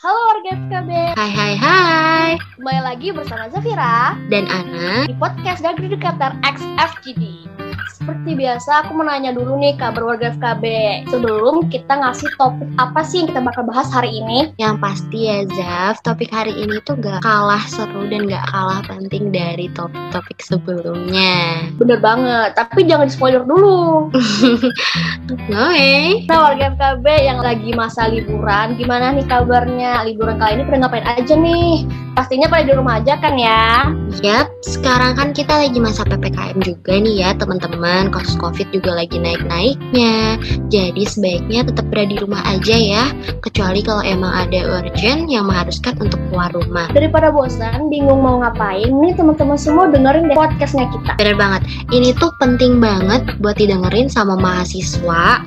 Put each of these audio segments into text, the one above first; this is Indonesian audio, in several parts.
Halo warga FKB, Hai hai hai. Kembali lagi bersama Zafira Dan Ana. di podcast Gagri Dekatar XFGD. Seperti biasa, aku mau nanya dulu nih kabar warga FKB. Sebelum kita ngasih topik apa sih yang kita bakal bahas hari ini? Yang pasti ya Zaf Topik hari ini tuh gak kalah seru dan gak kalah penting dari topik-topik sebelumnya Bener banget, tapi jangan di spoiler dulu. Oke Nah warga FKB yang lagi masa liburan, gimana nih kabarnya? Liburan kali ini pada ngapain aja nih? Pastinya pada di rumah aja kan ya? Yap, sekarang kan kita lagi masa PPKM juga nih ya teman-teman Kasus COVID juga lagi naik-naiknya. Jadi sebaiknya tetap berada di rumah aja ya. Kecuali kalau emang ada urgent yang mengharuskan untuk keluar rumah. Daripada bosan, bingung mau ngapain, nih teman-teman semua dengerin deh podcastnya kita. Bener banget, ini tuh penting banget buat didengerin sama mahasiswa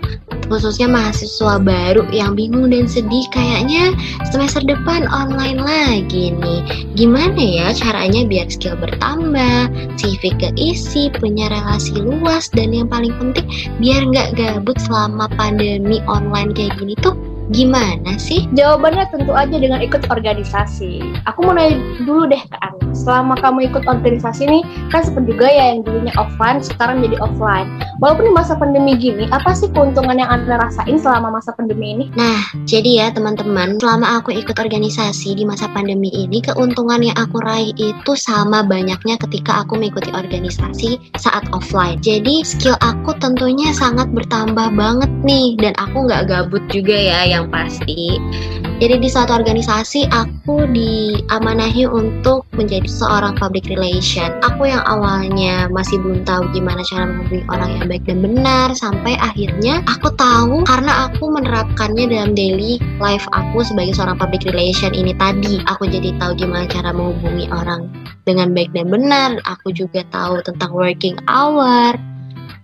Khususnya mahasiswa baru yang bingung dan sedih Kayaknya semester depan online lagi nih. Gimana ya caranya biar skill bertambah CV keisi, punya relasi luas Dan yang paling penting biar nggak gabut selama pandemi online kayak gini tuh Gimana sih? Jawabannya tentu aja dengan ikut organisasi. Aku mau nanya dulu deh ke Anda. Selama kamu ikut organisasi nih, kan sempat juga ya yang dulunya offline, sekarang jadi offline. Walaupun di masa pandemi gini, apa sih keuntungan yang Anda rasain selama masa pandemi ini? Nah, jadi ya teman-teman, selama aku ikut organisasi di masa pandemi ini, keuntungan yang aku raih itu sama banyaknya ketika aku mengikuti organisasi saat offline. Jadi skill aku tentunya sangat bertambah banget nih, dan aku nggak gabut juga ya yang pasti. Jadi di suatu organisasi aku diamanahi untuk menjadi seorang public relation. Aku yang awalnya masih belum tahu gimana cara menghubungi orang yang baik dan benar sampai akhirnya aku tahu karena aku menerapkannya dalam daily life aku sebagai seorang public relation ini tadi. Aku jadi tahu gimana cara menghubungi orang dengan baik dan benar. Aku juga tahu tentang working hour.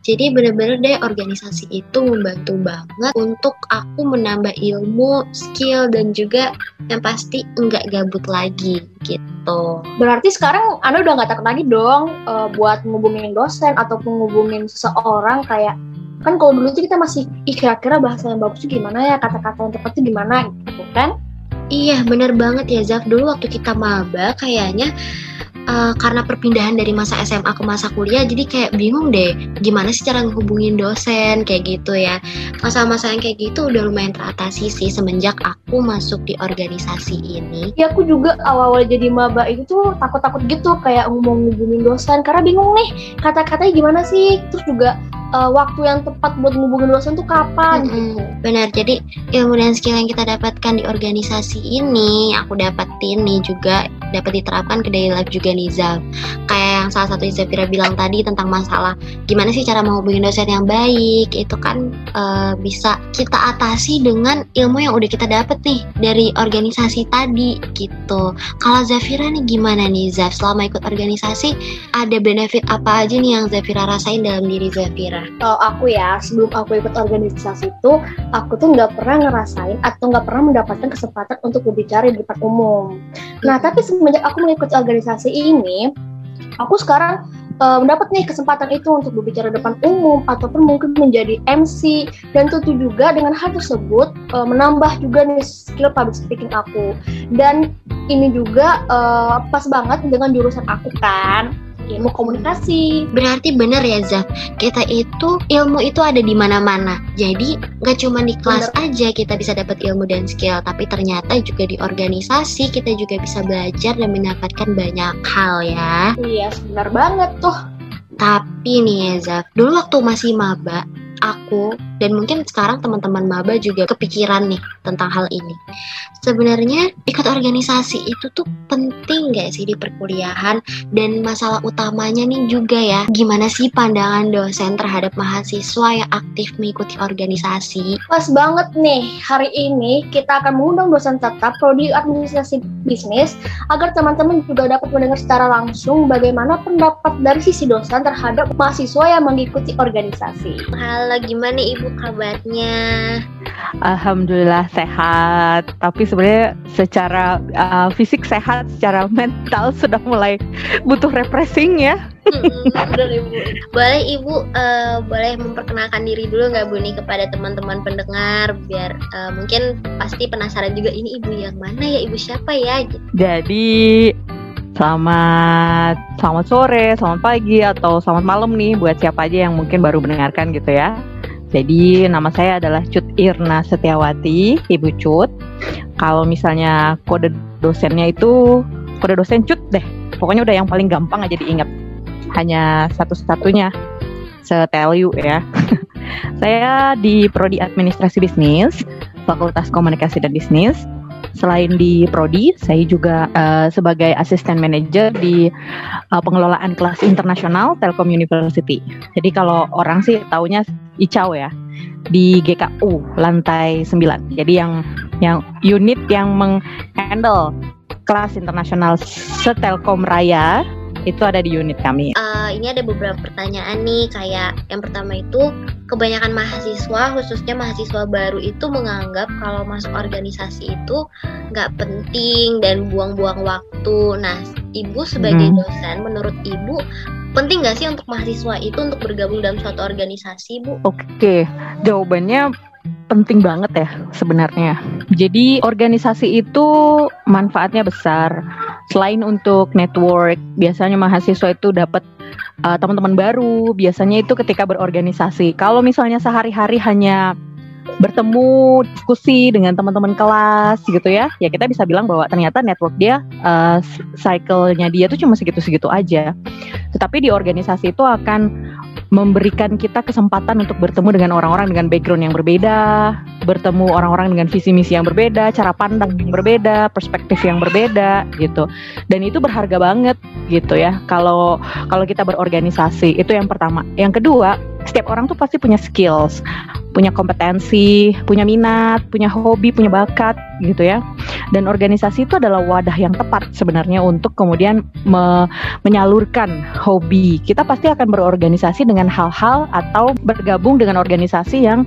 Jadi bener-bener deh organisasi itu membantu banget untuk aku menambah ilmu, skill, dan juga yang pasti enggak gabut lagi gitu. Berarti sekarang Anda udah nggak takut lagi dong eh, buat ngubungin dosen ataupun ngubungin seseorang kayak kan kalau dulu tuh kita masih ih kira-kira bahasa yang bagus tuh gimana ya? Kata-kata yang tepat tuh gimana? Gitu kan? Iya bener banget ya Zaf Dulu waktu kita maba kayaknya eh, Karena perpindahan dari masa SMA ke masa kuliah Jadi kayak bingung deh Gimana sih cara ngehubungin dosen Kayak gitu ya. Masa-masa yang kayak gitu udah lumayan teratasi sih Semenjak aku masuk di organisasi ini. Ya aku juga awal-awal jadi maba itu tuh takut-takut gitu kayak ngomong ngubungin dosen karena bingung nih kata-katanya gimana sih? Terus juga eh, waktu yang tepat buat ngubungin dosen tuh kapan Mm-mm. gitu. Benar, jadi ilmu dan skill yang kita dapatkan di organisasi ini Aku dapetin nih juga dapat diterapkan ke daily life juga nih Zal. Kayak yang salah satu Zafira bilang tadi tentang masalah Gimana sih cara menghubungi dosen yang baik Itu kan eh, bisa kita atasi dengan ilmu yang udah kita dapet nih Dari organisasi tadi gitu. Kalau Zafira nih gimana nih Zaf? Selama ikut organisasi ada benefit apa aja nih yang Zafira rasain dalam diri Zafira kalau aku ya sebelum aku ikut organisasi itu aku tuh nggak pernah ngerasain atau nggak pernah mendapatkan kesempatan untuk berbicara di depan umum. Nah tapi semenjak aku mengikuti organisasi ini aku sekarang eh, mendapat nih kesempatan itu untuk berbicara di depan umum ataupun mungkin menjadi MC dan tentu juga dengan hal tersebut eh, menambah juga nih skill public speaking aku. Dan ini juga eh, pas banget dengan jurusan aku kan ilmu komunikasi Berarti bener ya Zaf, kita itu ilmu itu ada di mana-mana. Jadi nggak cuma di kelas aja kita bisa dapat ilmu dan skill, tapi ternyata juga di organisasi kita juga bisa belajar dan mendapatkan banyak hal ya. iya benar banget tuh Tapi nih ya Zaf, dulu waktu masih maba, aku dan mungkin sekarang teman-teman maba juga kepikiran nih tentang hal ini. Sebenarnya ikut organisasi itu tuh penting gak sih di perkuliahan dan masalah utamanya nih juga ya gimana sih pandangan dosen terhadap mahasiswa yang aktif mengikuti organisasi Pas banget nih, hari ini kita akan mengundang dosen tetap prodi administrasi bisnis agar teman-teman juga dapat mendengar secara langsung bagaimana pendapat dari sisi dosen terhadap mahasiswa yang mengikuti organisasi. Halo gimana ibu kabarnya? Alhamdulillah sehat. Tapi sebenarnya secara uh, fisik sehat, secara mental sudah mulai butuh refreshing ya. benar ibu. Boleh ibu uh, boleh memperkenalkan diri dulu nggak bu nih kepada teman-teman pendengar biar uh, mungkin pasti penasaran juga ini ibu yang mana ya ibu siapa ya? Jadi selamat selamat sore, selamat pagi atau selamat malam nih buat siapa aja yang mungkin baru mendengarkan gitu ya. Jadi nama saya adalah Cut Irna Setiawati, Ibu Cut. Kalau misalnya kode dosennya itu kode dosen Cut deh. Pokoknya udah yang paling gampang aja diingat. Hanya satu-satunya. Setel you ya. saya di Prodi Administrasi Bisnis, Fakultas Komunikasi dan Bisnis. Selain di prodi, saya juga uh, sebagai asisten manajer di uh, pengelolaan kelas internasional Telkom University. Jadi kalau orang sih taunya ICAO ya di GKU lantai 9. Jadi yang yang unit yang menghandle kelas internasional setelkom raya itu ada di unit kami. Uh, ini ada beberapa pertanyaan nih, kayak yang pertama itu kebanyakan mahasiswa, khususnya mahasiswa baru itu menganggap kalau masuk organisasi itu nggak penting dan buang-buang waktu. Nah, ibu sebagai hmm. dosen, menurut ibu penting nggak sih untuk mahasiswa itu untuk bergabung dalam suatu organisasi, bu? Oke, jawabannya penting banget ya sebenarnya. Jadi organisasi itu manfaatnya besar. Selain untuk network, biasanya mahasiswa itu dapat uh, teman-teman baru. Biasanya itu ketika berorganisasi. Kalau misalnya sehari-hari hanya bertemu diskusi dengan teman-teman kelas gitu ya ya kita bisa bilang bahwa ternyata network dia uh, cycle-nya dia tuh cuma segitu-segitu aja tetapi di organisasi itu akan memberikan kita kesempatan untuk bertemu dengan orang-orang dengan background yang berbeda, bertemu orang-orang dengan visi misi yang berbeda, cara pandang yang berbeda, perspektif yang berbeda gitu. Dan itu berharga banget gitu ya. Kalau kalau kita berorganisasi itu yang pertama. Yang kedua, setiap orang tuh pasti punya skills punya kompetensi, punya minat, punya hobi, punya bakat gitu ya. Dan organisasi itu adalah wadah yang tepat sebenarnya untuk kemudian me menyalurkan hobi. Kita pasti akan berorganisasi dengan hal-hal atau bergabung dengan organisasi yang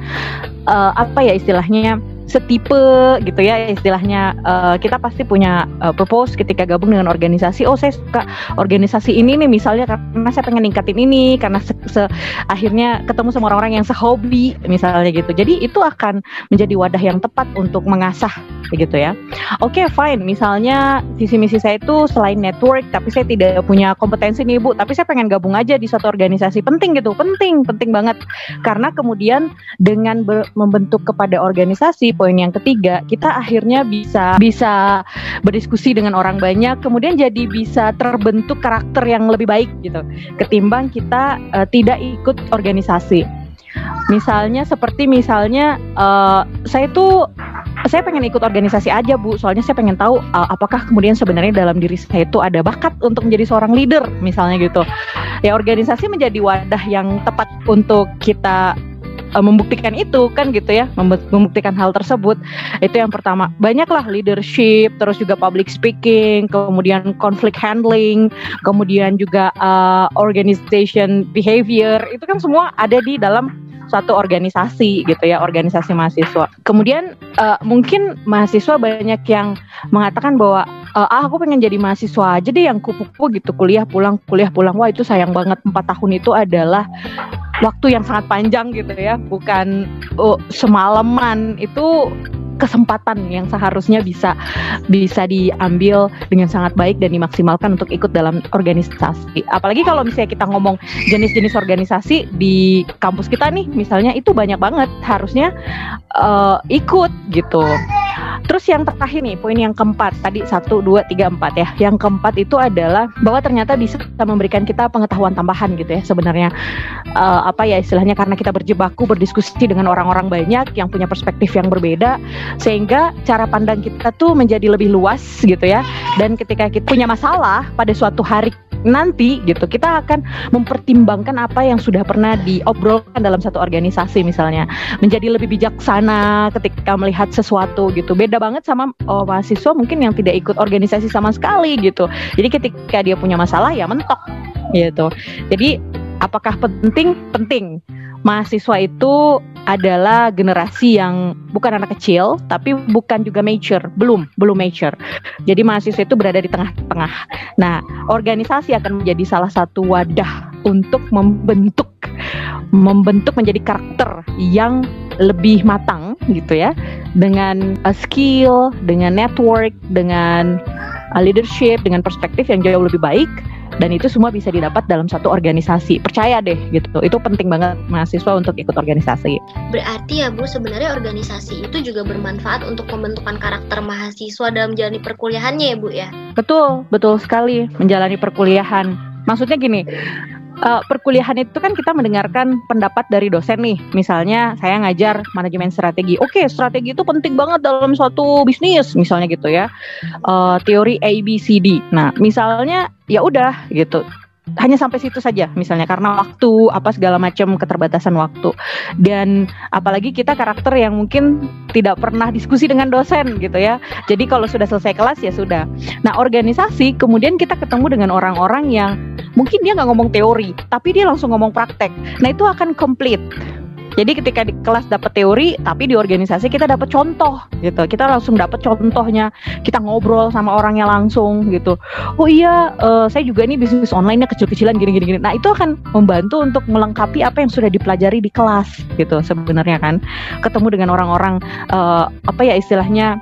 uh, apa ya istilahnya setipe gitu ya istilahnya. Uh, kita pasti punya uh, purpose ketika gabung dengan organisasi oh saya suka organisasi ini nih misalnya karena saya pengen ningkatin ini karena se, se akhirnya ketemu sama orang-orang yang sehobi misalnya gitu. Jadi itu akan menjadi wadah yang tepat untuk mengasah gitu ya. Oke okay, fine. Misalnya visi misi saya itu selain network tapi saya tidak punya kompetensi nih bu. Tapi saya pengen gabung aja di suatu organisasi. Penting gitu penting penting banget. Karena kemudian dengan membentuk kepada organisasi poin yang ketiga, kita akhirnya bisa bisa berdiskusi dengan orang banyak, kemudian jadi bisa terbentuk karakter yang lebih baik gitu, ketimbang kita uh, tidak ikut organisasi. Misalnya seperti misalnya uh, saya tuh saya pengen ikut organisasi aja bu, soalnya saya pengen tahu uh, apakah kemudian sebenarnya dalam diri saya itu ada bakat untuk menjadi seorang leader misalnya gitu. Ya organisasi menjadi wadah yang tepat untuk kita uh, membuktikan itu kan gitu ya membuktikan hal tersebut. Itu yang pertama. Banyaklah leadership terus juga public speaking kemudian conflict handling kemudian juga uh, organization behavior. Itu kan semua ada di dalam suatu organisasi gitu ya organisasi mahasiswa. Kemudian uh, mungkin mahasiswa banyak yang mengatakan bahwa uh, ah aku pengen jadi mahasiswa aja deh yang kupu-kupu gitu kuliah pulang kuliah pulang. Wah itu sayang banget. Empat tahun itu adalah waktu yang sangat panjang gitu ya bukan oh, semalaman itu kesempatan yang seharusnya bisa bisa diambil dengan sangat baik dan dimaksimalkan untuk ikut dalam organisasi. Apalagi kalau misalnya kita ngomong jenis-jenis organisasi di kampus kita nih, misalnya itu banyak banget harusnya uh, ikut gitu. Terus yang terakhir nih, poin yang keempat tadi satu, dua, tiga, empat ya. Yang keempat itu adalah bahwa ternyata bisa memberikan kita pengetahuan tambahan gitu ya sebenarnya uh, apa ya istilahnya karena kita berjebaku berdiskusi dengan orang-orang banyak yang punya perspektif yang berbeda sehingga cara pandang kita tuh menjadi lebih luas gitu ya. Dan ketika kita punya masalah pada suatu hari nanti gitu kita akan mempertimbangkan apa yang sudah pernah diobrolkan dalam satu organisasi misalnya. Menjadi lebih bijaksana ketika melihat sesuatu gitu. Beda banget sama oh, mahasiswa mungkin yang tidak ikut organisasi sama sekali gitu. Jadi ketika dia punya masalah ya mentok gitu. Jadi apakah penting penting mahasiswa itu adalah generasi yang bukan anak kecil tapi bukan juga mature, belum, belum mature. Jadi mahasiswa itu berada di tengah-tengah. Nah, organisasi akan menjadi salah satu wadah untuk membentuk membentuk menjadi karakter yang lebih matang gitu ya dengan uh, skill, dengan network, dengan uh, leadership, dengan perspektif yang jauh lebih baik dan itu semua bisa didapat dalam satu organisasi. Percaya deh gitu. Itu penting banget mahasiswa untuk ikut organisasi. Berarti ya Bu, sebenarnya organisasi itu juga bermanfaat untuk pembentukan karakter mahasiswa dalam menjalani perkuliahannya ya Bu ya? Betul, betul sekali menjalani perkuliahan. Maksudnya gini, uh, perkuliahan itu kan kita mendengarkan pendapat dari dosen nih. Misalnya saya ngajar manajemen strategi. Oke, strategi itu penting banget dalam suatu bisnis, misalnya gitu ya. Uh, teori ABCD. Nah, misalnya ya udah gitu hanya sampai situ saja misalnya karena waktu apa segala macam keterbatasan waktu. Dan apalagi kita karakter yang mungkin tidak pernah diskusi dengan dosen gitu ya. Jadi kalau sudah selesai kelas ya sudah. Nah organisasi kemudian kita ketemu dengan orang-orang yang mungkin dia nggak ngomong teori tapi dia langsung ngomong praktek. Nah itu akan komplit jadi ketika di kelas dapat teori, tapi di organisasi kita dapat contoh gitu. Kita langsung dapat contohnya. Kita ngobrol sama orangnya langsung gitu. Oh iya, uh, saya juga ini bisnis online-nya kecil-kecilan gini-gini gini. Nah, itu akan membantu untuk melengkapi apa yang sudah dipelajari di kelas gitu sebenarnya kan. Ketemu dengan orang-orang uh, apa ya istilahnya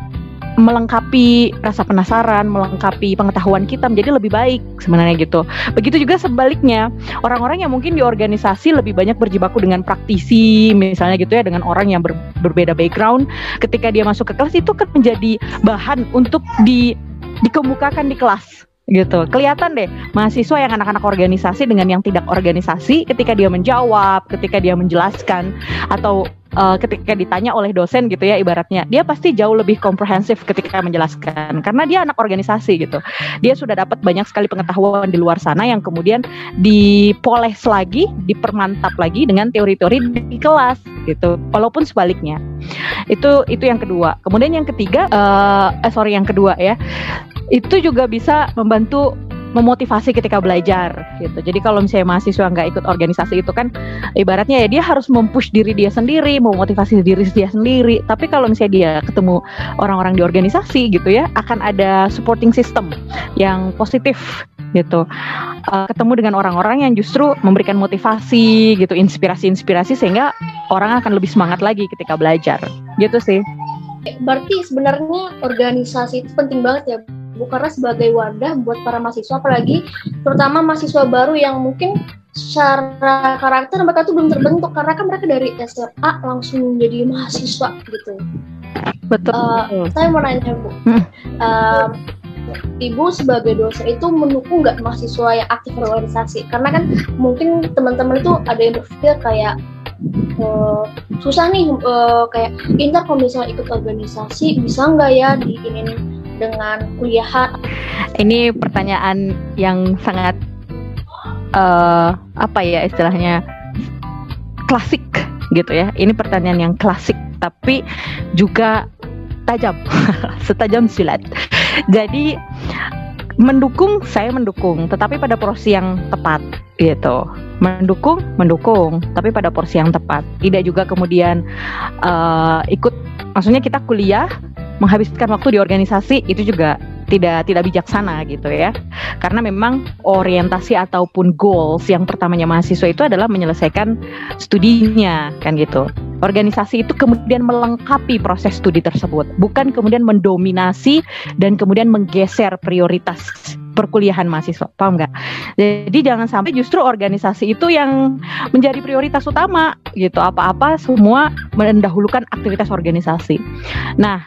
melengkapi rasa penasaran, melengkapi pengetahuan kita menjadi lebih baik sebenarnya gitu. Begitu juga sebaliknya, orang-orang yang mungkin di organisasi lebih banyak berjibaku dengan praktisi, misalnya gitu ya, dengan orang yang ber, berbeda background, ketika dia masuk ke kelas itu kan menjadi bahan untuk di dikemukakan di kelas gitu. Kelihatan deh mahasiswa yang anak-anak organisasi dengan yang tidak organisasi ketika dia menjawab, ketika dia menjelaskan atau uh, ketika ditanya oleh dosen gitu ya ibaratnya, dia pasti jauh lebih komprehensif ketika menjelaskan karena dia anak organisasi gitu. Dia sudah dapat banyak sekali pengetahuan di luar sana yang kemudian dipoles lagi, dipermantap lagi dengan teori-teori di kelas gitu. Walaupun sebaliknya. Itu itu yang kedua. Kemudian yang ketiga uh, eh sorry yang kedua ya itu juga bisa membantu memotivasi ketika belajar gitu. Jadi kalau misalnya mahasiswa nggak ikut organisasi itu kan ibaratnya ya dia harus mempush diri dia sendiri, memotivasi diri dia sendiri. Tapi kalau misalnya dia ketemu orang-orang di organisasi gitu ya, akan ada supporting system yang positif gitu. Uh, ketemu dengan orang-orang yang justru memberikan motivasi gitu, inspirasi-inspirasi sehingga orang akan lebih semangat lagi ketika belajar. Gitu sih. Berarti sebenarnya organisasi itu penting banget ya karena sebagai wadah buat para mahasiswa apalagi terutama mahasiswa baru yang mungkin secara karakter mereka tuh belum terbentuk karena kan mereka dari SMA langsung jadi mahasiswa gitu. Betul. Uh, saya mau nanya bu, uh, ibu sebagai dosen itu mendukung nggak mahasiswa yang aktif berorganisasi? Karena kan mungkin teman-teman itu ada yang berpikir kayak uh, susah nih uh, kayak inter kalau misalnya ikut organisasi bisa nggak ya diinin dengan kuliah? Ini pertanyaan yang sangat uh, apa ya istilahnya klasik gitu ya. Ini pertanyaan yang klasik tapi juga tajam, setajam silat. Jadi mendukung saya mendukung, tetapi pada porsi yang tepat gitu. Mendukung, mendukung, tapi pada porsi yang tepat. Tidak juga kemudian uh, ikut, maksudnya kita kuliah menghabiskan waktu di organisasi itu juga tidak tidak bijaksana gitu ya. Karena memang orientasi ataupun goals yang pertamanya mahasiswa itu adalah menyelesaikan studinya kan gitu. Organisasi itu kemudian melengkapi proses studi tersebut, bukan kemudian mendominasi dan kemudian menggeser prioritas perkuliahan mahasiswa, paham nggak? Jadi jangan sampai justru organisasi itu yang menjadi prioritas utama gitu. Apa-apa semua mendahulukan aktivitas organisasi. Nah,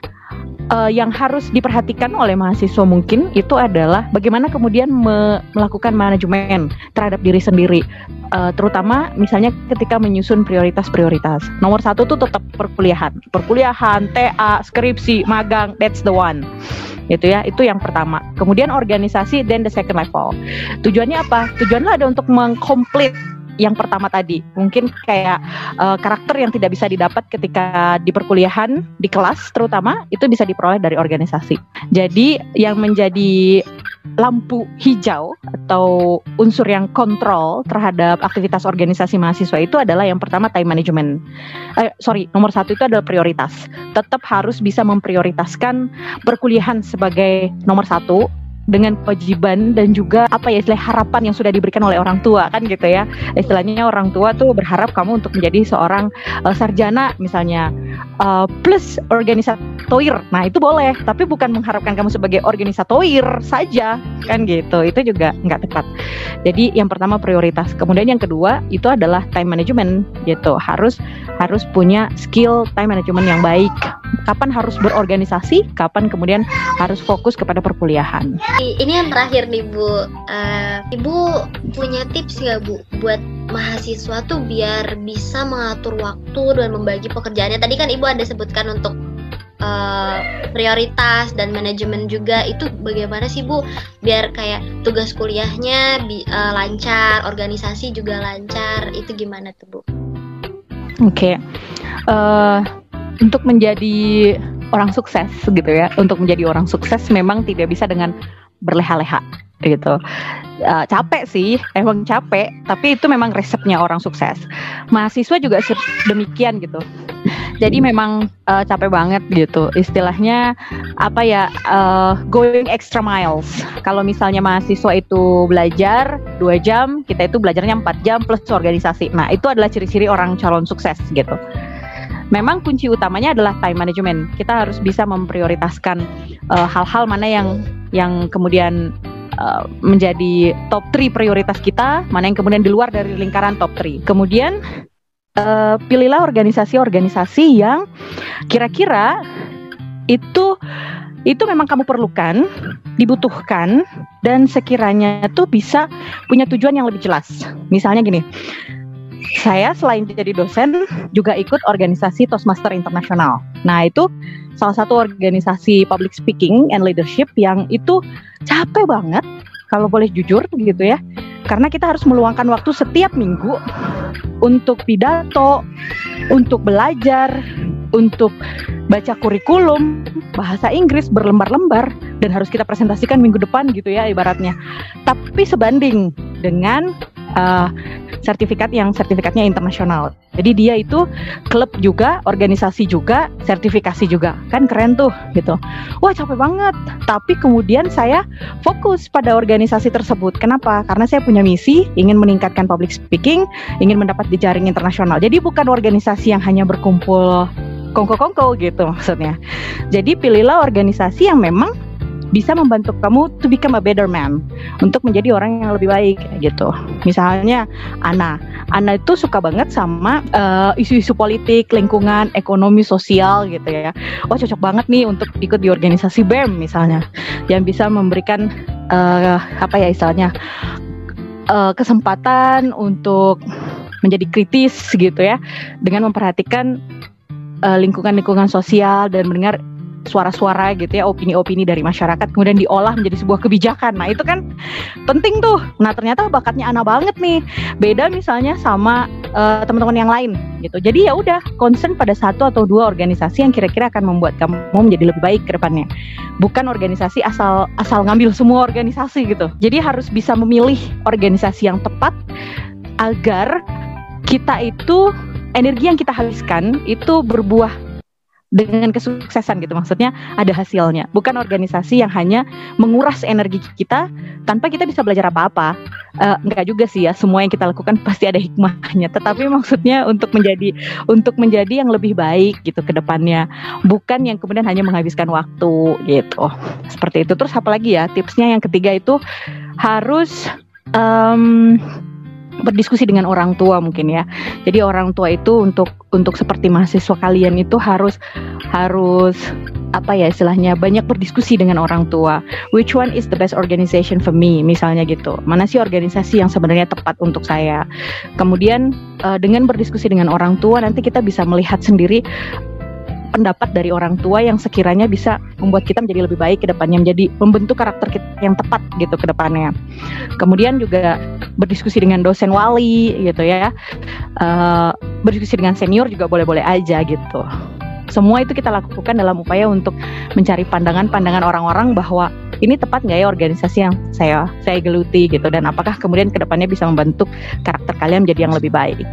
uh, yang harus diperhatikan oleh mahasiswa mungkin itu adalah bagaimana kemudian me melakukan manajemen terhadap diri sendiri, uh, terutama misalnya ketika menyusun prioritas-prioritas. Nomor satu tuh tetap perkuliahan, perkuliahan, TA, skripsi, magang, that's the one. Itu ya, itu yang pertama. Kemudian organisasi, then the second level. Tujuannya apa? Tujuannya ada untuk mengkomplit yang pertama tadi mungkin kayak uh, karakter yang tidak bisa didapat ketika di perkuliahan di kelas terutama itu bisa diperoleh dari organisasi jadi yang menjadi lampu hijau atau unsur yang kontrol terhadap aktivitas organisasi mahasiswa itu adalah yang pertama time management. Eh, sorry, nomor satu itu adalah prioritas. Tetap harus bisa memprioritaskan perkuliahan sebagai nomor satu dengan kewajiban dan juga apa ya istilah harapan yang sudah diberikan oleh orang tua kan gitu ya. Istilahnya orang tua tuh berharap kamu untuk menjadi seorang uh, sarjana misalnya. Uh, plus organisatoir nah itu boleh tapi bukan mengharapkan kamu sebagai organisatoir saja kan gitu. Itu juga nggak tepat. Jadi yang pertama prioritas. Kemudian yang kedua itu adalah time management gitu. Harus harus punya skill time management yang baik. Kapan harus berorganisasi kapan kemudian harus fokus kepada perkuliahan. Ini yang terakhir nih Bu. Uh, Ibu punya tips nggak Bu buat mahasiswa tuh biar bisa mengatur waktu dan membagi pekerjaannya. Tadi kan Ibu ada sebutkan untuk uh, prioritas dan manajemen juga itu bagaimana sih Bu biar kayak tugas kuliahnya uh, lancar, organisasi juga lancar. Itu gimana tuh Bu? Oke. Okay. Uh, untuk menjadi orang sukses gitu ya. Untuk menjadi orang sukses memang tidak bisa dengan berleha-leha gitu. Uh, capek sih, emang capek, tapi itu memang resepnya orang sukses. Mahasiswa juga demikian gitu. Jadi memang uh, capek banget gitu. Istilahnya apa ya uh, going extra miles. Kalau misalnya mahasiswa itu belajar dua jam, kita itu belajarnya empat jam plus organisasi. Nah itu adalah ciri-ciri orang calon sukses gitu memang kunci utamanya adalah time management. Kita harus bisa memprioritaskan hal-hal uh, mana yang yang kemudian menjadi top 3 prioritas kita, mana yang kemudian di luar dari lingkaran top 3. Kemudian uh, pilihlah organisasi-organisasi yang kira-kira itu itu memang kamu perlukan, dibutuhkan dan sekiranya tuh bisa punya tujuan yang lebih jelas. Misalnya gini, saya selain jadi dosen juga ikut organisasi Toastmaster Internasional. Nah, itu salah satu organisasi public speaking and leadership yang itu capek banget kalau boleh jujur gitu ya karena kita harus meluangkan waktu setiap minggu untuk pidato, untuk belajar, untuk baca kurikulum bahasa Inggris berlembar-lembar dan harus kita presentasikan minggu depan gitu ya ibaratnya. Tapi sebanding dengan uh, sertifikat yang sertifikatnya internasional. Jadi dia itu klub juga, organisasi juga, sertifikasi juga. Kan keren tuh gitu. Wah, capek banget. Tapi kemudian saya fokus pada organisasi tersebut. Kenapa? Karena saya punya misi ingin meningkatkan public speaking, ingin mendapat jejaring internasional. Jadi bukan organisasi yang hanya berkumpul kongko-kongko gitu maksudnya. Jadi pilihlah organisasi yang memang bisa membantu kamu to become a better man untuk menjadi orang yang lebih baik gitu. Misalnya Ana, Ana itu suka banget sama uh, isu-isu politik, lingkungan, ekonomi, sosial gitu ya. Oh cocok banget nih untuk ikut di organisasi BEM misalnya, yang bisa memberikan uh, apa ya istilahnya uh, kesempatan untuk menjadi kritis gitu ya, dengan memperhatikan lingkungan-lingkungan sosial dan mendengar suara-suara gitu ya, opini-opini dari masyarakat kemudian diolah menjadi sebuah kebijakan. Nah, itu kan penting tuh. Nah, ternyata bakatnya Ana banget nih. Beda misalnya sama uh, teman-teman yang lain gitu. Jadi ya udah concern pada satu atau dua organisasi yang kira-kira akan membuat kamu menjadi lebih baik ke depannya. Bukan organisasi asal asal ngambil semua organisasi gitu. Jadi harus bisa memilih organisasi yang tepat agar kita itu energi yang kita habiskan itu berbuah dengan kesuksesan gitu. Maksudnya ada hasilnya. Bukan organisasi yang hanya menguras energi kita tanpa kita bisa belajar apa-apa. Uh, enggak juga sih ya. Semua yang kita lakukan pasti ada hikmahnya. Tetapi maksudnya untuk menjadi untuk menjadi yang lebih baik gitu ke depannya. Bukan yang kemudian hanya menghabiskan waktu gitu. Seperti itu. Terus apalagi ya? Tipsnya yang ketiga itu harus um, berdiskusi dengan orang tua mungkin ya. Jadi orang tua itu untuk untuk seperti mahasiswa kalian itu harus harus apa ya istilahnya banyak berdiskusi dengan orang tua. Which one is the best organization for me misalnya gitu. Mana sih organisasi yang sebenarnya tepat untuk saya. Kemudian uh, dengan berdiskusi dengan orang tua nanti kita bisa melihat sendiri pendapat dari orang tua yang sekiranya bisa membuat kita menjadi lebih baik ke depannya, menjadi membentuk karakter kita yang tepat gitu ke depannya. Kemudian juga berdiskusi dengan dosen wali gitu ya, uh, berdiskusi dengan senior juga boleh-boleh aja gitu. Semua itu kita lakukan dalam upaya untuk mencari pandangan-pandangan orang-orang bahwa ini tepat nggak ya organisasi yang saya saya geluti gitu dan apakah kemudian ke depannya bisa membentuk karakter kalian menjadi yang lebih baik.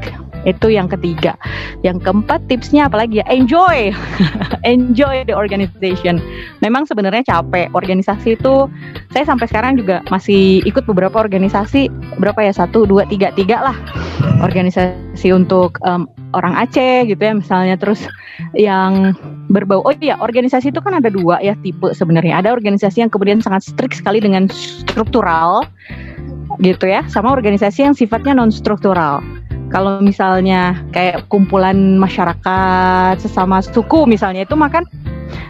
Itu yang ketiga. Yang keempat tipsnya apalagi ya? Enjoy. Enjoy the organization. Memang sebenarnya capek. Organisasi itu saya sampai sekarang juga masih ikut beberapa organisasi. Berapa ya? Satu, dua, tiga, tiga lah. Organisasi untuk um, orang Aceh gitu ya misalnya. Terus yang berbau. Oh iya, organisasi itu kan ada dua ya tipe sebenarnya. Ada organisasi yang kemudian sangat strict sekali dengan struktural gitu ya, sama organisasi yang sifatnya non struktural. Kalau misalnya kayak kumpulan masyarakat sesama suku misalnya itu makan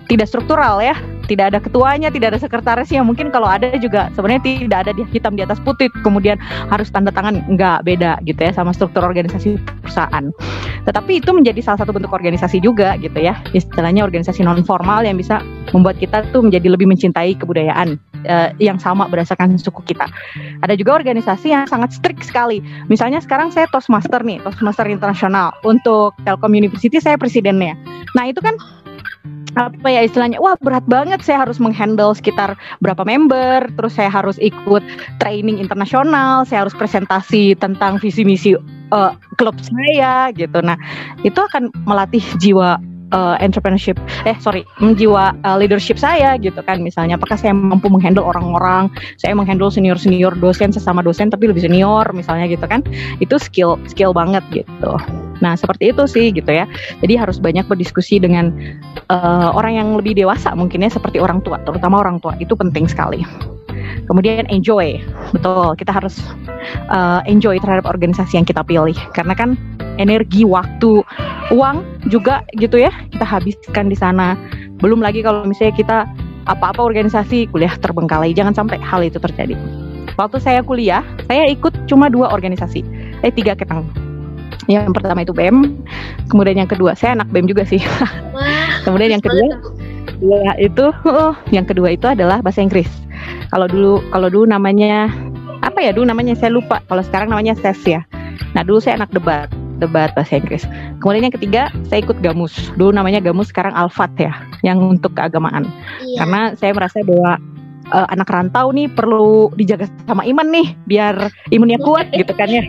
tidak struktural ya, tidak ada ketuanya, tidak ada sekretarisnya. Mungkin kalau ada juga sebenarnya tidak ada di hitam di atas putih, kemudian harus tanda tangan enggak beda gitu ya sama struktur organisasi perusahaan. Tetapi itu menjadi salah satu bentuk organisasi juga gitu ya, istilahnya organisasi non formal yang bisa membuat kita tuh menjadi lebih mencintai kebudayaan uh, yang sama berdasarkan suku kita. Ada juga organisasi yang sangat strict sekali. Misalnya sekarang saya Toastmaster nih, Toastmaster internasional. Untuk Telkom University saya presidennya. Nah, itu kan apa ya istilahnya wah berat banget. Saya harus menghandle sekitar berapa member terus saya harus ikut training internasional saya harus presentasi tentang visi misi uh, klub saya gitu. Nah itu akan melatih jiwa uh, entrepreneurship eh sorry jiwa uh, leadership saya gitu kan misalnya. Apakah saya mampu menghandle orang-orang? Saya menghandle senior senior dosen sesama dosen tapi lebih senior misalnya gitu kan. Itu skill skill banget gitu. Nah seperti itu sih gitu ya. Jadi harus banyak berdiskusi dengan uh, orang yang lebih dewasa mungkinnya seperti orang tua terutama orang tua. Itu penting sekali. Kemudian enjoy. Betul kita harus uh, enjoy terhadap organisasi yang kita pilih. Karena kan energi waktu uang juga gitu ya kita habiskan di sana. Belum lagi kalau misalnya kita apa-apa organisasi kuliah terbengkalai jangan sampai hal itu terjadi. Waktu saya kuliah saya ikut cuma dua organisasi eh tiga ketang yang pertama itu BEM kemudian yang kedua saya anak BEM juga sih. Kemudian yang kedua ya itu oh, yang kedua itu adalah bahasa Inggris. Kalau dulu kalau dulu namanya apa ya dulu namanya saya lupa. Kalau sekarang namanya SES ya. Nah dulu saya anak debat debat bahasa Inggris. Kemudian yang ketiga, saya ikut Gamus. Dulu namanya Gamus, sekarang Alfat ya, yang untuk keagamaan. Iya. Karena saya merasa bahwa uh, anak rantau nih perlu dijaga sama iman nih biar imunnya kuat gitu kan ya.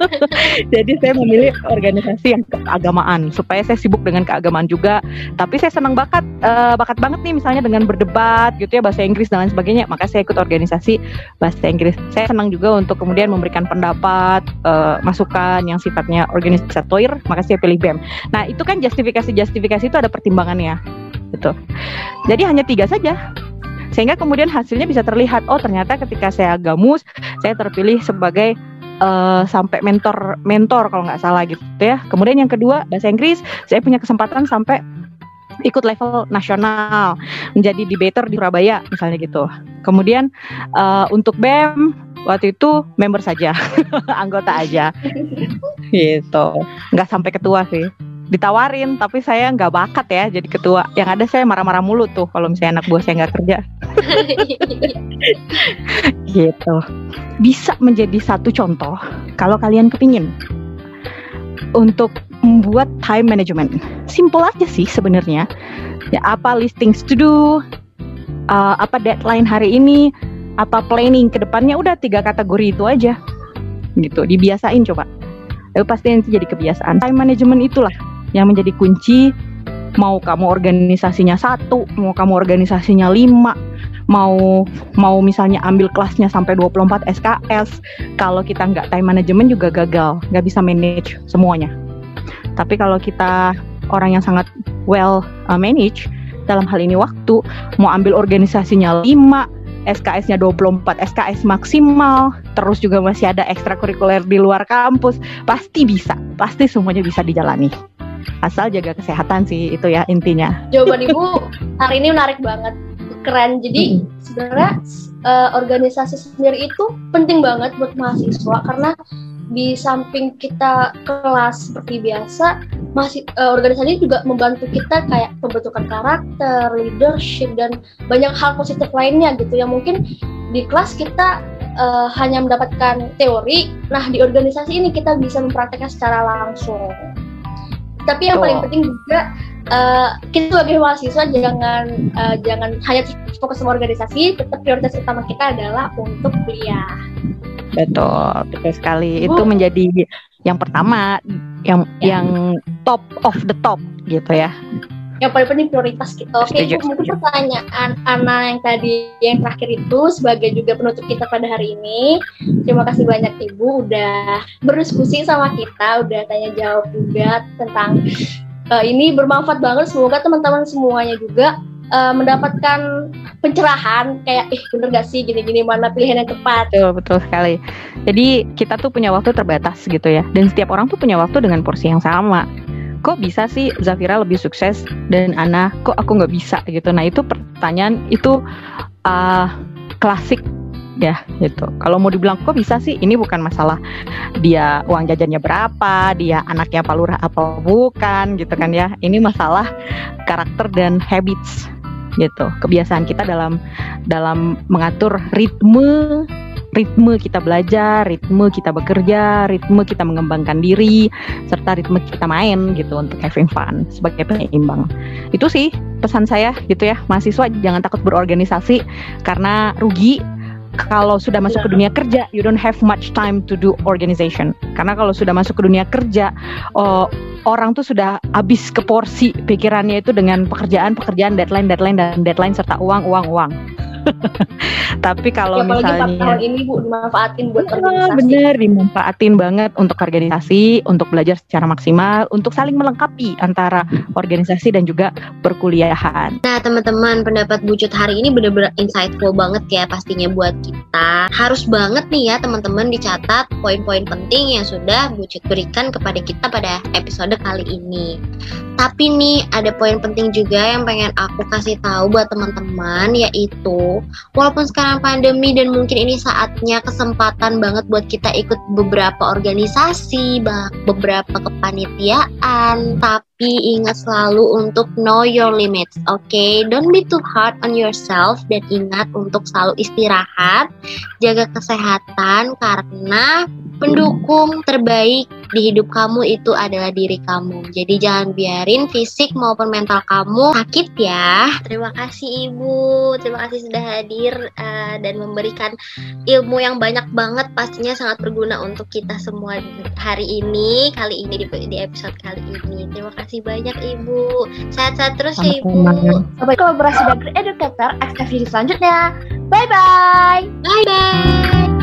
Jadi saya memilih organisasi yang keagamaan supaya saya sibuk dengan keagamaan juga. Tapi saya senang bakat uh, bakat banget nih misalnya dengan berdebat gitu ya bahasa Inggris dan lain sebagainya. Maka saya ikut organisasi bahasa Inggris. Saya senang juga untuk kemudian memberikan pendapat, uh, masukan yang sifatnya organisatoir. Maka saya pilih BEM. Nah itu kan justifikasi-justifikasi itu ada pertimbangannya gitu. Jadi hanya tiga saja sehingga kemudian hasilnya bisa terlihat oh ternyata ketika saya gamus saya terpilih sebagai uh, sampai mentor mentor kalau nggak salah gitu ya. Kemudian yang kedua bahasa Inggris saya punya kesempatan sampai ikut level nasional menjadi debater di Surabaya misalnya gitu. Kemudian uh, untuk BEM waktu itu member saja anggota aja. Gitu. Nggak sampai ketua sih ditawarin tapi saya nggak bakat ya jadi ketua. Yang ada saya marah-marah mulu tuh kalau misalnya anak buah saya nggak kerja. Gitu. Bisa menjadi satu contoh kalau kalian kepingin untuk membuat time management. Simple aja sih sebenarnya. Ya apa listings to do uh, apa deadline hari ini apa planning ke depannya udah tiga kategori itu aja. Gitu dibiasain coba. Lalu pasti nanti jadi kebiasaan. Time management itulah yang menjadi kunci mau kamu organisasinya satu, mau kamu organisasinya lima, mau mau misalnya ambil kelasnya sampai 24 SKS, kalau kita nggak time management juga gagal, nggak bisa manage semuanya. Tapi kalau kita orang yang sangat well uh, manage dalam hal ini waktu, mau ambil organisasinya lima, SKS-nya 24 SKS maksimal, terus juga masih ada ekstrakurikuler di luar kampus, pasti bisa, pasti semuanya bisa dijalani asal jaga kesehatan sih itu ya intinya. Jawaban ibu hari ini menarik banget. Keren. Jadi sebenarnya uh, organisasi sendiri itu penting banget buat mahasiswa karena di samping kita kelas seperti biasa masih uh, organisasi juga membantu kita kayak pembentukan karakter, leadership dan banyak hal positif lainnya gitu. Yang mungkin di kelas kita uh, hanya mendapatkan teori, nah di organisasi ini kita bisa mempraktekkan secara langsung tapi yang paling penting juga uh, kita sebagai mahasiswa jangan uh, jangan hanya fokus sama organisasi tetap prioritas utama kita adalah untuk kuliah. Betul betul sekali. Itu menjadi yang pertama yang ya. yang top of the top gitu ya yang paling penting prioritas kita. Oke, okay, mungkin pertanyaan Ana yang tadi yang terakhir itu sebagai juga penutup kita pada hari ini. Terima kasih banyak Ibu udah berdiskusi sama kita, udah tanya jawab juga tentang uh, ini bermanfaat banget. Semoga teman-teman semuanya juga uh, mendapatkan pencerahan kayak eh bener gak sih gini-gini mana pilihan yang tepat. Betul betul sekali. Jadi kita tuh punya waktu terbatas gitu ya. Dan setiap orang tuh punya waktu dengan porsi yang sama kok bisa sih Zafira lebih sukses dan Ana kok aku nggak bisa gitu? Nah itu pertanyaan itu uh, klasik ya gitu. Kalau mau dibilang kok bisa sih ini bukan masalah dia uang jajannya berapa dia anaknya Pak Lurah apa bukan gitu kan ya. Ini masalah karakter dan habits gitu. Kebiasaan kita dalam dalam mengatur ritme ritme kita belajar, ritme kita bekerja, ritme kita mengembangkan diri, serta ritme kita main gitu untuk having fun sebagai penyeimbang. Itu sih pesan saya gitu ya, mahasiswa jangan takut berorganisasi karena rugi kalau sudah masuk ke dunia kerja, you don't have much time to do organization. Karena kalau sudah masuk ke dunia kerja, oh, orang tuh sudah habis ke porsi pikirannya itu dengan pekerjaan, pekerjaan, deadline, deadline, dan deadline serta uang, uang, uang. Tapi kalau ya, misalnya tahun ini Bu dimanfaatin buat ya, organisasi. Bener, dimanfaatin banget untuk organisasi, untuk belajar secara maksimal, untuk saling melengkapi antara organisasi dan juga perkuliahan. Nah, teman-teman, pendapat Bucut hari ini benar-benar insightful banget ya pastinya buat kita. Harus banget nih ya teman-teman dicatat poin-poin penting yang sudah Bucut berikan kepada kita pada episode kali ini. Tapi nih ada poin penting juga yang pengen aku kasih tahu buat teman-teman yaitu walaupun sekarang pandemi dan mungkin ini saatnya kesempatan banget buat kita ikut beberapa organisasi, beberapa kepanitiaan, tapi ingat selalu untuk know your limits, oke? Okay? Don't be too hard on yourself dan ingat untuk selalu istirahat, jaga kesehatan karena pendukung terbaik di hidup kamu itu adalah diri kamu. Jadi jangan biarin fisik maupun mental kamu sakit ya. Terima kasih Ibu, terima kasih sudah hadir uh, dan memberikan ilmu yang banyak banget pastinya sangat berguna untuk kita semua hari ini, kali ini di, di episode kali ini. Terima kasih banyak Ibu. Sehat-sehat terus ya Ibu. Sampai kolaborasi dengan Educator eksklusif selanjutnya. Bye bye. Bye bye.